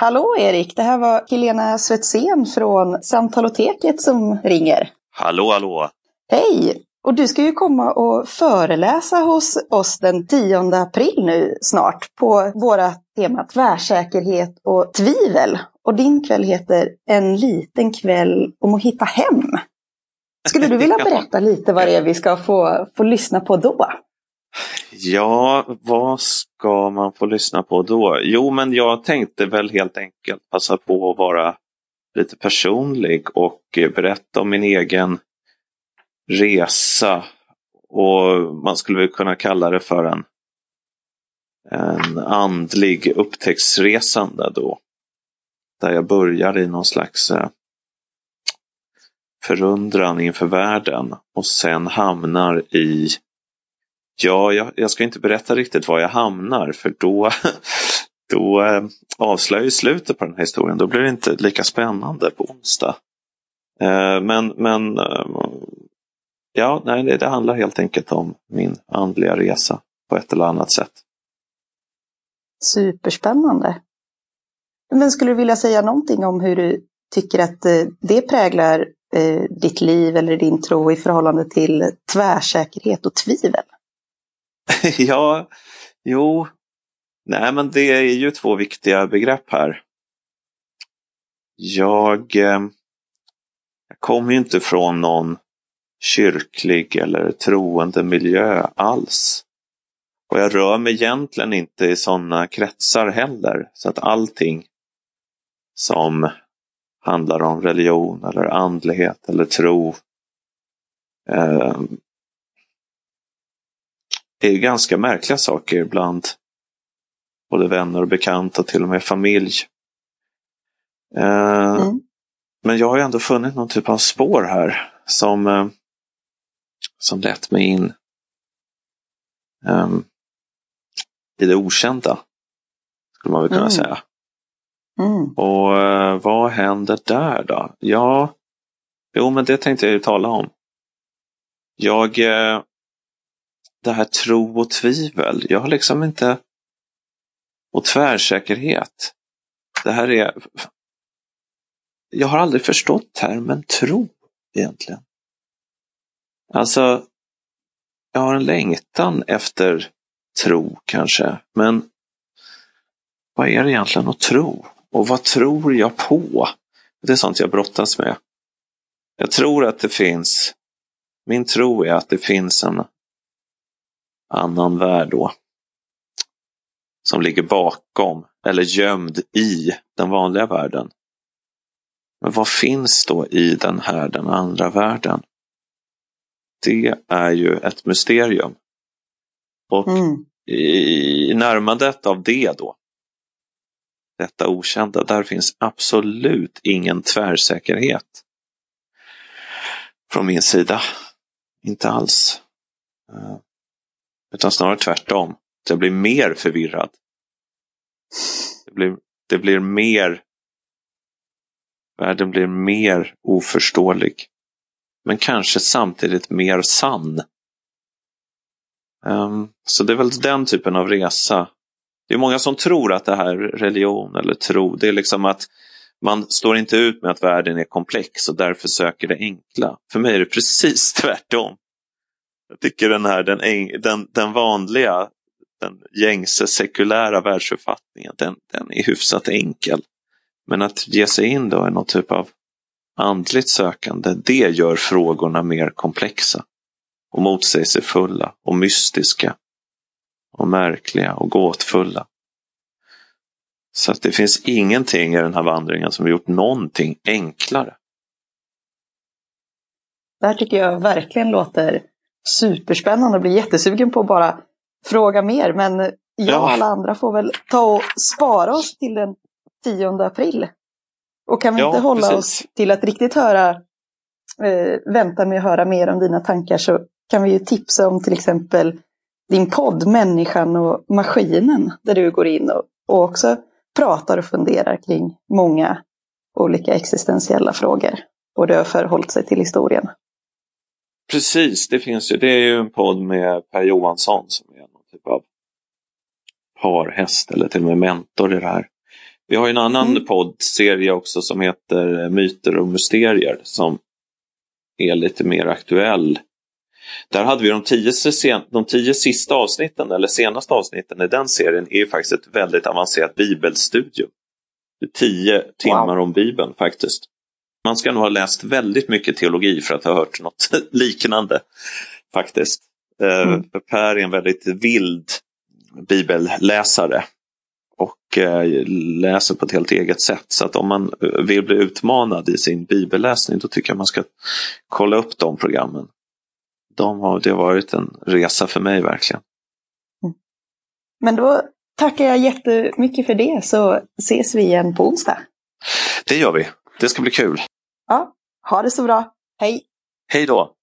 Hallå Erik, det här var Helena Svetsén från Samtaloteket som ringer. Hallå, hallå! Hej! Och du ska ju komma och föreläsa hos oss den 10 april nu snart på våra tema tvärsäkerhet och tvivel. Och din kväll heter En liten kväll om att hitta hem. Skulle du vilja berätta lite vad det är vi ska få, få lyssna på då? Ja, vad ska man få lyssna på då? Jo, men jag tänkte väl helt enkelt passa på att vara lite personlig och berätta om min egen resa. Och man skulle väl kunna kalla det för en, en andlig upptäcktsresande då. Där jag börjar i någon slags eh, förundran inför världen och sen hamnar i Ja, jag, jag, ska inte berätta riktigt var jag hamnar för då, då eh, avslöjar ju slutet på den här historien. Då blir det inte lika spännande på onsdag. Eh, men men eh, ja, nej, det, det handlar helt enkelt om min andliga resa på ett eller annat sätt. Superspännande. Men skulle du vilja säga någonting om hur du tycker att eh, det präglar eh, ditt liv eller din tro i förhållande till tvärsäkerhet och tvivel? ja, jo, nej men det är ju två viktiga begrepp här. Jag, eh, jag kommer ju inte från någon kyrklig eller troende miljö alls. Och jag rör mig egentligen inte i sådana kretsar heller. Så att allting som handlar om religion eller andlighet eller tro eh, är ganska märkliga saker bland både vänner och bekanta till och med familj. Eh, mm. Men jag har ändå funnit någon typ av spår här som, eh, som lett mig in um, i det okända. Skulle man väl kunna mm. säga. Mm. Och uh, vad händer där då? Ja, jo men det tänkte jag ju tala om. Jag, uh, det här tro och tvivel, jag har liksom inte, och tvärsäkerhet. Det här är, jag har aldrig förstått termen tro egentligen. Alltså, jag har en längtan efter tro kanske, men vad är det egentligen att tro? Och vad tror jag på? Det är sånt jag brottas med. Jag tror att det finns, min tro är att det finns en annan värld då. Som ligger bakom eller gömd i den vanliga världen. Men vad finns då i den här, den andra världen? Det är ju ett mysterium. Och mm. i närmandet av det då, detta okända, där finns absolut ingen tvärsäkerhet. Från min sida. Inte alls. Utan snarare tvärtom. Jag blir mer förvirrad. Det blir, det blir mer Världen blir mer oförståelig. Men kanske samtidigt mer sann. Um, så det är väl den typen av resa. Det är många som tror att det här religion eller tro, det är liksom att man står inte ut med att världen är komplex och därför söker det enkla. För mig är det precis tvärtom. Jag tycker den här den, den, den vanliga, den gängse sekulära världsuppfattningen, den, den är hyfsat enkel. Men att ge sig in då i någon typ av andligt sökande, det gör frågorna mer komplexa och motsägelsefulla och mystiska och märkliga och gåtfulla. Så att det finns ingenting i den här vandringen som gjort någonting enklare. Det här tycker jag verkligen låter superspännande och blir jättesugen på att bara fråga mer. Men jag och alla andra får väl ta och spara oss till den 10 april. Och kan vi ja, inte hålla precis. oss till att riktigt höra, eh, vänta med att höra mer om dina tankar så kan vi ju tipsa om till exempel din podd Människan och maskinen där du går in och, och också pratar och funderar kring många olika existentiella frågor. Och det har förhållit sig till historien. Precis, det finns ju. Det är ju en podd med Per Johansson som är någon typ av parhäst eller till och med mentor i det här. Vi har en annan mm. poddserie också som heter Myter och mysterier som är lite mer aktuell. Där hade vi de tio, de tio sista avsnitten, eller senaste avsnitten i den serien, är faktiskt ett väldigt avancerat bibelstudium. Tio timmar wow. om Bibeln faktiskt. Man ska nog ha läst väldigt mycket teologi för att ha hört något liknande faktiskt. Eh, mm. Per är en väldigt vild bibelläsare och eh, läser på ett helt eget sätt. Så att om man vill bli utmanad i sin bibelläsning då tycker jag man ska kolla upp de programmen. De har, det har varit en resa för mig verkligen. Mm. Men då tackar jag jättemycket för det så ses vi igen på onsdag. Det gör vi. Det ska bli kul. Ja, ha det så bra. Hej! Hej då!